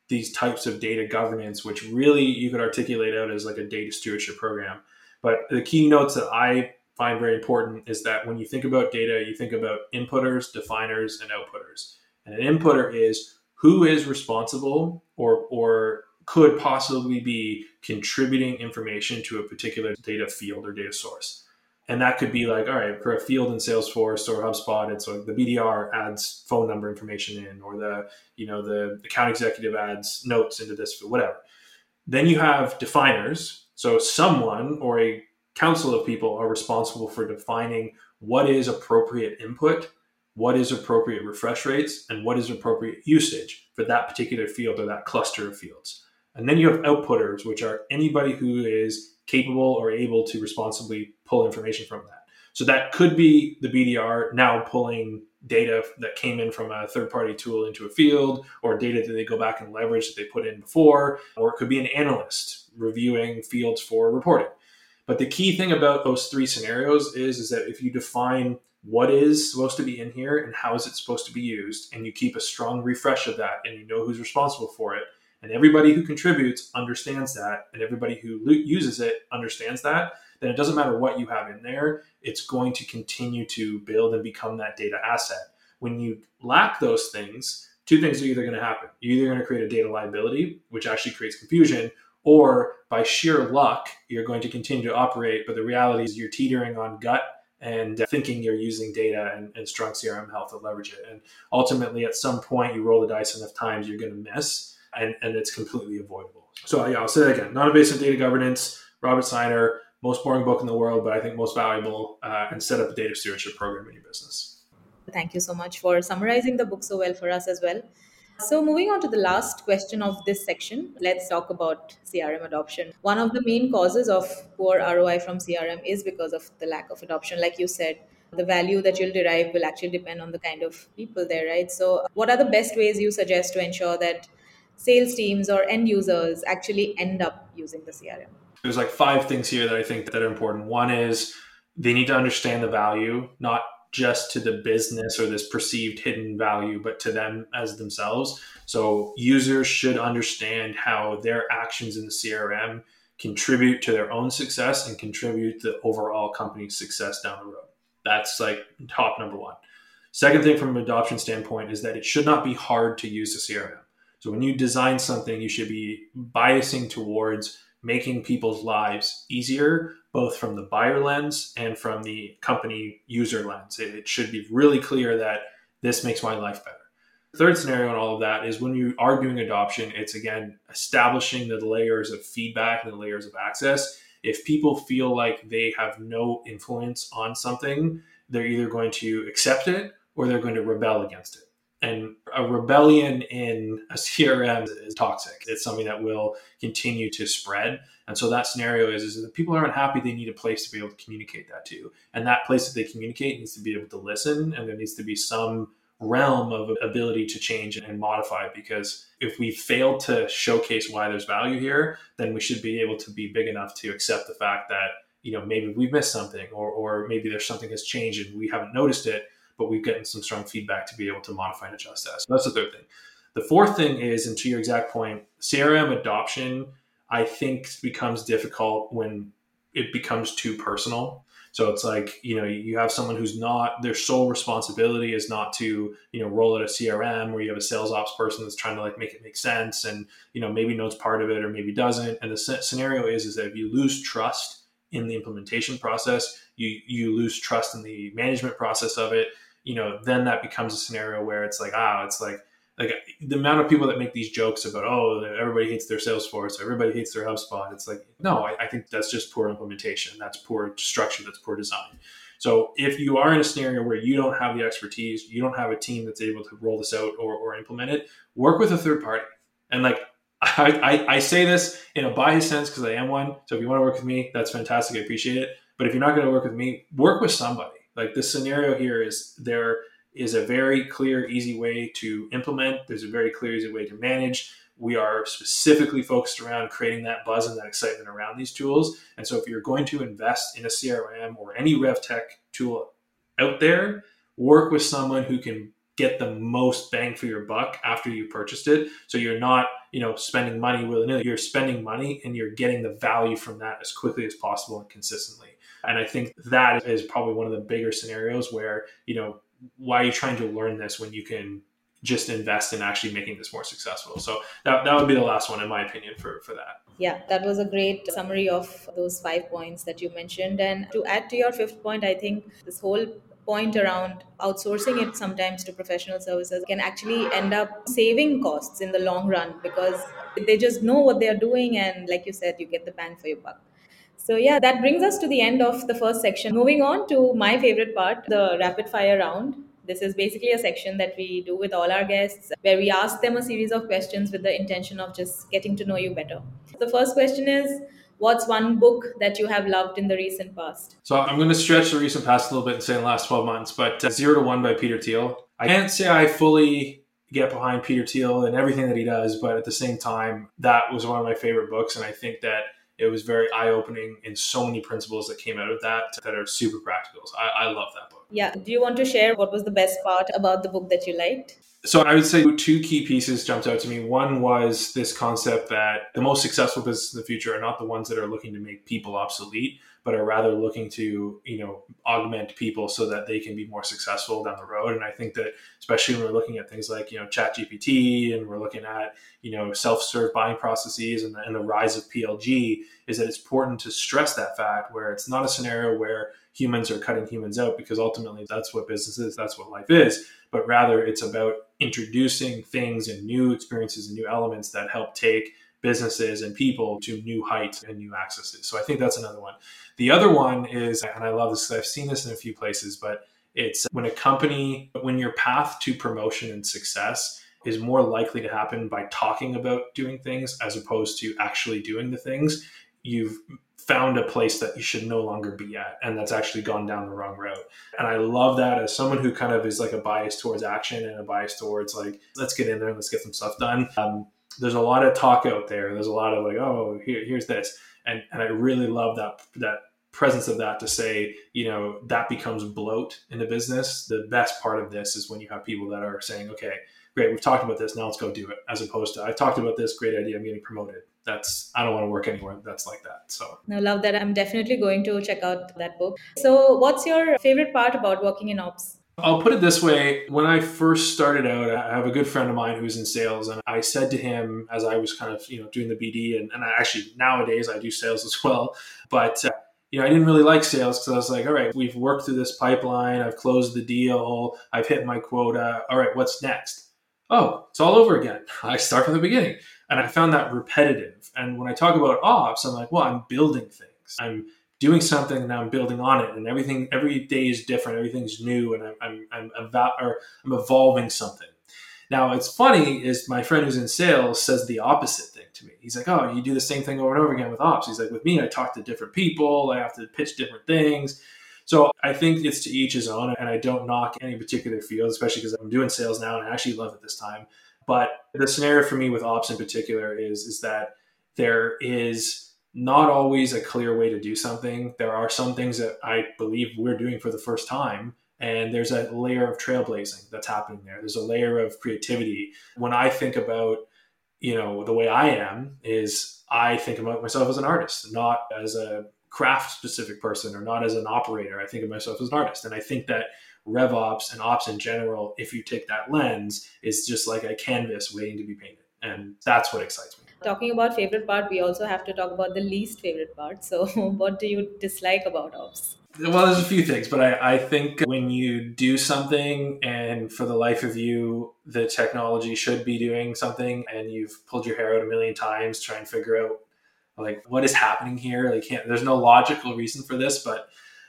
these types of data governance, which really you could articulate out as like a data stewardship program. But the keynotes that I find very important is that when you think about data, you think about inputters, definers, and outputters. And an inputter is who is responsible or, or could possibly be contributing information to a particular data field or data source. And that could be like, all right, for a field in Salesforce or HubSpot, it's like the BDR adds phone number information in, or the, you know, the account executive adds notes into this, whatever. Then you have definers. So someone or a council of people are responsible for defining what is appropriate input, what is appropriate refresh rates, and what is appropriate usage for that particular field or that cluster of fields. And then you have outputters, which are anybody who is capable or able to responsibly pull information from that. So that could be the BDR now pulling data that came in from a third party tool into a field or data that they go back and leverage that they put in before, or it could be an analyst reviewing fields for reporting. But the key thing about those three scenarios is, is that if you define what is supposed to be in here and how is it supposed to be used, and you keep a strong refresh of that and you know who's responsible for it, and everybody who contributes understands that, and everybody who uses it understands that, then it doesn't matter what you have in there, it's going to continue to build and become that data asset. When you lack those things, two things are either going to happen. You're either going to create a data liability, which actually creates confusion, or by sheer luck, you're going to continue to operate. But the reality is you're teetering on gut and thinking you're using data and, and strong CRM health to leverage it. And ultimately, at some point, you roll the dice enough times, you're going to miss, and, and it's completely avoidable. So, yeah, I'll say that again non-invasive data governance, Robert Seiner, most boring book in the world, but I think most valuable, uh, and set up a data stewardship program in your business. Thank you so much for summarizing the book so well for us as well. So, moving on to the last question of this section, let's talk about CRM adoption. One of the main causes of poor ROI from CRM is because of the lack of adoption. Like you said, the value that you'll derive will actually depend on the kind of people there, right? So, what are the best ways you suggest to ensure that sales teams or end users actually end up using the CRM? There's like five things here that I think that are important. One is they need to understand the value, not just to the business or this perceived hidden value, but to them as themselves. So users should understand how their actions in the CRM contribute to their own success and contribute to the overall company's success down the road. That's like top number one. Second thing from an adoption standpoint is that it should not be hard to use the CRM. So when you design something, you should be biasing towards making people's lives easier, both from the buyer lens and from the company user lens. It, it should be really clear that this makes my life better. third scenario in all of that is when you are doing adoption, it's again establishing the layers of feedback and the layers of access. If people feel like they have no influence on something, they're either going to accept it or they're going to rebel against it. And a rebellion in a CRM is toxic. It's something that will continue to spread. And so that scenario is, is that people aren't happy, they need a place to be able to communicate that to. And that place that they communicate needs to be able to listen, and there needs to be some realm of ability to change and modify because if we fail to showcase why there's value here then we should be able to be big enough to accept the fact that you know maybe we've missed something or, or maybe there's something has changed and we haven't noticed it but we've gotten some strong feedback to be able to modify and adjust that. So that's the third thing. The fourth thing is, and to your exact point, CRM adoption, I think becomes difficult when it becomes too personal. So it's like, you know, you have someone who's not, their sole responsibility is not to, you know, roll out a CRM where you have a sales ops person that's trying to like make it make sense and, you know, maybe knows part of it or maybe doesn't. And the scenario is, is that if you lose trust in the implementation process, you, you lose trust in the management process of it you know, then that becomes a scenario where it's like, ah, it's like, like the amount of people that make these jokes about, oh, everybody hates their Salesforce, everybody hates their HubSpot. It's like, no, I, I think that's just poor implementation. That's poor structure. That's poor design. So if you are in a scenario where you don't have the expertise, you don't have a team that's able to roll this out or, or implement it, work with a third party. And like I, I, I say this in a biased sense because I am one. So if you want to work with me, that's fantastic. I appreciate it. But if you're not going to work with me, work with somebody. Like the scenario here is there is a very clear, easy way to implement. There's a very clear, easy way to manage. We are specifically focused around creating that buzz and that excitement around these tools. And so, if you're going to invest in a CRM or any RevTech tool out there, work with someone who can get the most bang for your buck after you purchased it. So you're not, you know, spending money willy nilly. You're spending money and you're getting the value from that as quickly as possible and consistently. And I think that is probably one of the bigger scenarios where, you know, why are you trying to learn this when you can just invest in actually making this more successful? So that, that would be the last one, in my opinion, for, for that. Yeah, that was a great summary of those five points that you mentioned. And to add to your fifth point, I think this whole point around outsourcing it sometimes to professional services can actually end up saving costs in the long run because they just know what they're doing and like you said you get the bang for your buck So, yeah, that brings us to the end of the first section. Moving on to my favorite part, the rapid fire round. This is basically a section that we do with all our guests where we ask them a series of questions with the intention of just getting to know you better. The first question is What's one book that you have loved in the recent past? So I'm going to stretch the recent past a little bit and say in the last 12 months, but uh, Zero to One by Peter Thiel. I can't say I fully get behind Peter Thiel and everything that he does, but at the same time, that was one of my favorite books. And I think that it was very eye opening and so many principles that came out of that that are super practical. So I, I love that book. Yeah. Do you want to share what was the best part about the book that you liked? So I would say two key pieces jumped out to me. One was this concept that the most successful businesses in the future are not the ones that are looking to make people obsolete, but are rather looking to, you know, augment people so that they can be more successful down the road. And I think that especially when we're looking at things like, you know, ChatGPT and we're looking at, you know, self-serve buying processes and the, and the rise of PLG is that it's important to stress that fact where it's not a scenario where humans are cutting humans out because ultimately that's what business is, that's what life is but rather it's about introducing things and new experiences and new elements that help take businesses and people to new heights and new accesses. So I think that's another one. The other one is, and I love this, I've seen this in a few places, but it's when a company, when your path to promotion and success is more likely to happen by talking about doing things as opposed to actually doing the things, you've found a place that you should no longer be at and that's actually gone down the wrong route and i love that as someone who kind of is like a bias towards action and a bias towards like let's get in there and let's get some stuff done um, there's a lot of talk out there. There's a lot of like oh here, here's this. And and i really love that that presence of that to say you know that becomes bloat in the business. The best part of this is when you have people that are saying okay great we've talked about this. Now let's go do it. As opposed to i've talked about this. Great idea. I'm getting promoted. That's I don't want to work anywhere that's like that. So. I love that. I'm definitely going to check out that book. So what's your favorite part about working in ops? I'll put it this way. When I first started out, I have a good friend of mine who's in sales, and I said to him as I was kind of, you know, doing the BD, and, and I actually nowadays I do sales as well, but uh, you know, I didn't really like sales because I was like, all right, we've worked through this pipeline, I've closed the deal, I've hit my quota. All right, what's next? Oh, it's all over again. I start from the beginning. And I found that repetitive. And when I talk about ops, I'm like, well, I'm building things. I'm doing something and I'm building on it. And everything, every day is different. Everything's new. And I'm, I'm, I'm, about, or I'm evolving something. Now, it's funny is my friend who's in sales says the opposite thing to me. He's like, oh, you do the same thing over and over again with ops. He's like, with me, I talk to different people. I have to pitch different things. So I think it's to each his own. And I don't knock any particular field, especially because I'm doing sales now and I actually love it this time. But the scenario for me with ops in particular is is that there is not always a clear way to do something. There are some things that I believe we're doing for the first time. And there's a layer of trailblazing that's happening there. There's a layer of creativity. When I think about, you know, the way I am is I think about myself as an artist, not as a craft specific person or not as an operator. I think of myself as an artist. And I think that RevOps and ops in general, if you take that lens, is just like a canvas waiting to be painted. And that's what excites me. Talking about favorite part, we also have to talk about the least favorite part. So, what do you dislike about ops? Well, there's a few things, but I, I think when you do something and for the life of you, the technology should be doing something and you've pulled your hair out a million times trying to figure out like what is happening here. Like, there's no logical reason for this, but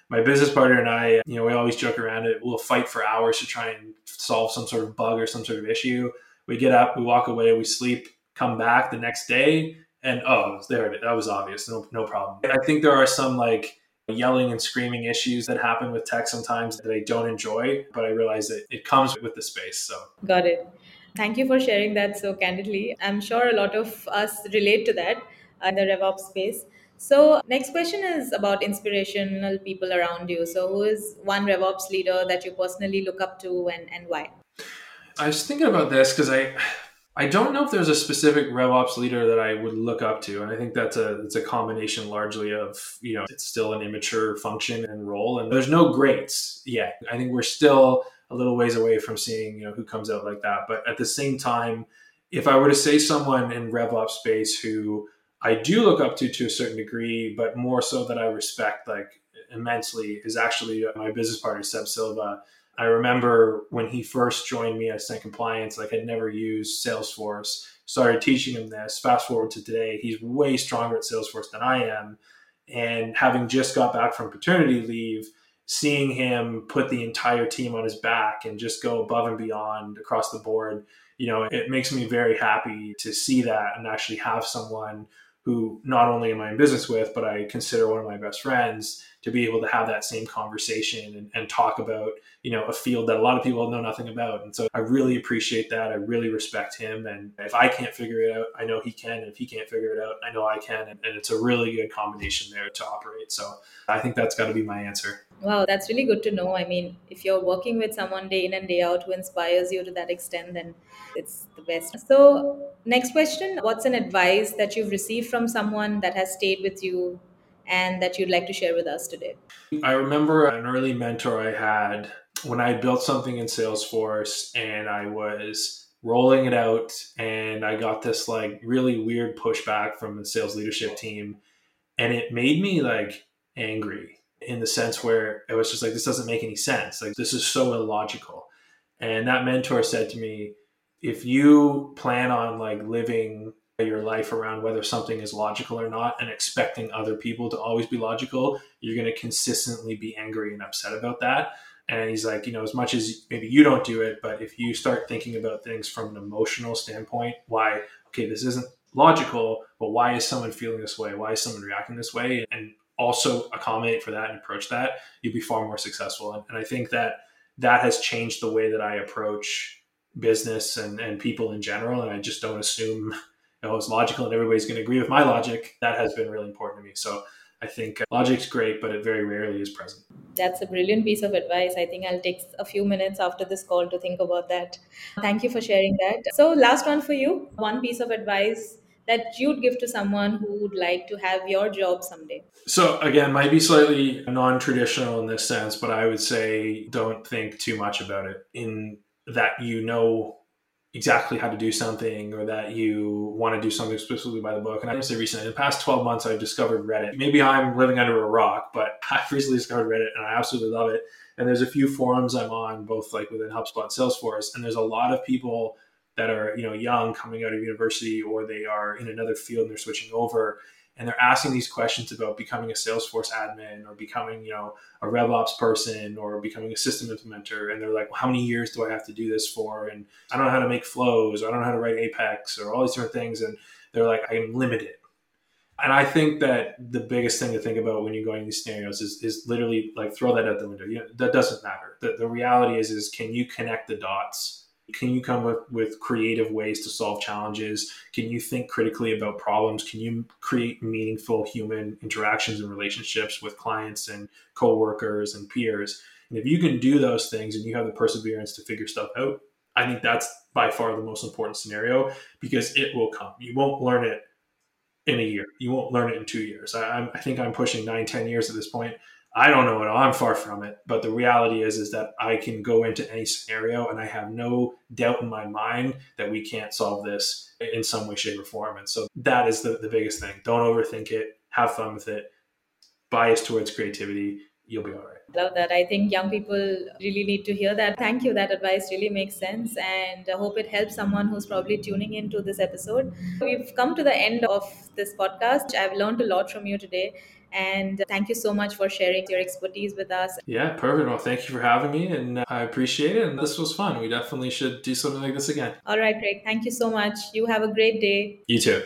my business partner and I, you know, we always joke around it. We'll fight for hours to try and solve some sort of bug or some sort of issue. We get up, we walk away, we sleep, come back the next day, and oh, there it is. That was obvious. No, no problem. And I think there are some like yelling and screaming issues that happen with tech sometimes that I don't enjoy, but I realize that it comes with the space. So got it. Thank you for sharing that so candidly. I'm sure a lot of us relate to that in the RevOps space. So, next question is about inspirational people around you. So, who is one RevOps leader that you personally look up to and, and why? I was thinking about this because I I don't know if there's a specific RevOps leader that I would look up to, and I think that's a it's a combination largely of you know it's still an immature function and role, and there's no greats yet. I think we're still a little ways away from seeing you know who comes out like that. But at the same time, if I were to say someone in RevOps space who I do look up to to a certain degree, but more so that I respect like immensely is actually my business partner Seb Silva. I remember when he first joined me at Cent Compliance, like I'd never used Salesforce. Started teaching him this. Fast forward to today, he's way stronger at Salesforce than I am. And having just got back from paternity leave, seeing him put the entire team on his back and just go above and beyond across the board, you know, it makes me very happy to see that and actually have someone who not only am I in business with, but I consider one of my best friends to be able to have that same conversation and, and, talk about, you know, a field that a lot of people know nothing about. And so I really appreciate that. I really respect him. And if I can't figure it out, I know he can. And if he can't figure it out, I know I can. And, and it's a really good combination there to operate. So I think that's got to be my answer. Wow, that's really good to know. I mean, if you're working with someone day in and day out who inspires you to that extent, then it's the best. So, next question What's an advice that you've received from someone that has stayed with you and that you'd like to share with us today? I remember an early mentor I had when I built something in Salesforce and I was rolling it out and I got this like really weird pushback from the sales leadership team. And it made me like angry in the sense where it was just like this doesn't make any sense. Like this is so illogical. And that mentor said to me if you plan on like living your life around whether something is logical or not and expecting other people to always be logical you're going to consistently be angry and upset about that and he's like you know as much as maybe you don't do it but if you start thinking about things from an emotional standpoint why okay this isn't logical but why is someone feeling this way why is someone reacting this way and also accommodate for that and approach that, you'll be far more successful. And, and I think that that has changed the way that I approach business and, and people in general. And I just don't assume you know, it's logical and everybody's going to agree with my logic. That has been really important to me. So I think uh, logic's great, but it very rarely is present. That's a brilliant piece of advice. I think I'll take a few minutes after this call to think about that. Thank you for sharing that. So, last one for you one piece of advice that you'd give to someone who would like to have your job someday? So, again, might be slightly non traditional in this sense, but I would say don't think too much about it in that you know exactly how to do something or that you want to do something specifically by the book. And I say recently, in the past 12 months, I've discovered Reddit. Maybe I'm living under a rock, but I've recently discovered Reddit and I absolutely love it. And there's a few forums I'm on, both like within HubSpot and Salesforce, and there's a lot of people that are you know young coming out of university or they are in another field and they're switching over and they're asking these questions about becoming a salesforce admin or becoming you know a revops person or becoming a system implementer. And they're like well, how many years do i have to do this for? And i don't know how to make flows or i don't know how to write apex or all these different things. And they're like i'm limited. And i think that the biggest thing to think about when you're going these scenarios is, is literally like throw that out the window. You know, that doesn't matter. The, the reality is is can you connect the dots can you come with, with creative ways to solve challenges? Can you think critically about problems? Can you create meaningful human interactions and relationships with clients and coworkers and peers? And if you can do those things and you have the perseverance to figure stuff out, I think that's by far the most important scenario because it will come. You won't learn it in a year. You won't learn it in two years. I, I think I'm pushing nine, ten years at this point. I don't know it all. I'm far from it. But the reality is, is that I can go into any scenario and I have no doubt in my mind that we can't solve this in some way, shape, or form. And so that is the, the biggest thing. Don't overthink it. Have fun with it. Bias towards creativity. You'll be all right. Love that. I think young people really need to hear that. Thank you. That advice really makes sense. And I hope it helps someone who's probably tuning into this episode. We've come to the end of this podcast. I've learned a lot from you today. And thank you so much for sharing your expertise with us. Yeah, perfect. Well, thank you for having me, and uh, I appreciate it. And this was fun. We definitely should do something like this again. All right, Craig. Thank you so much. You have a great day. You too.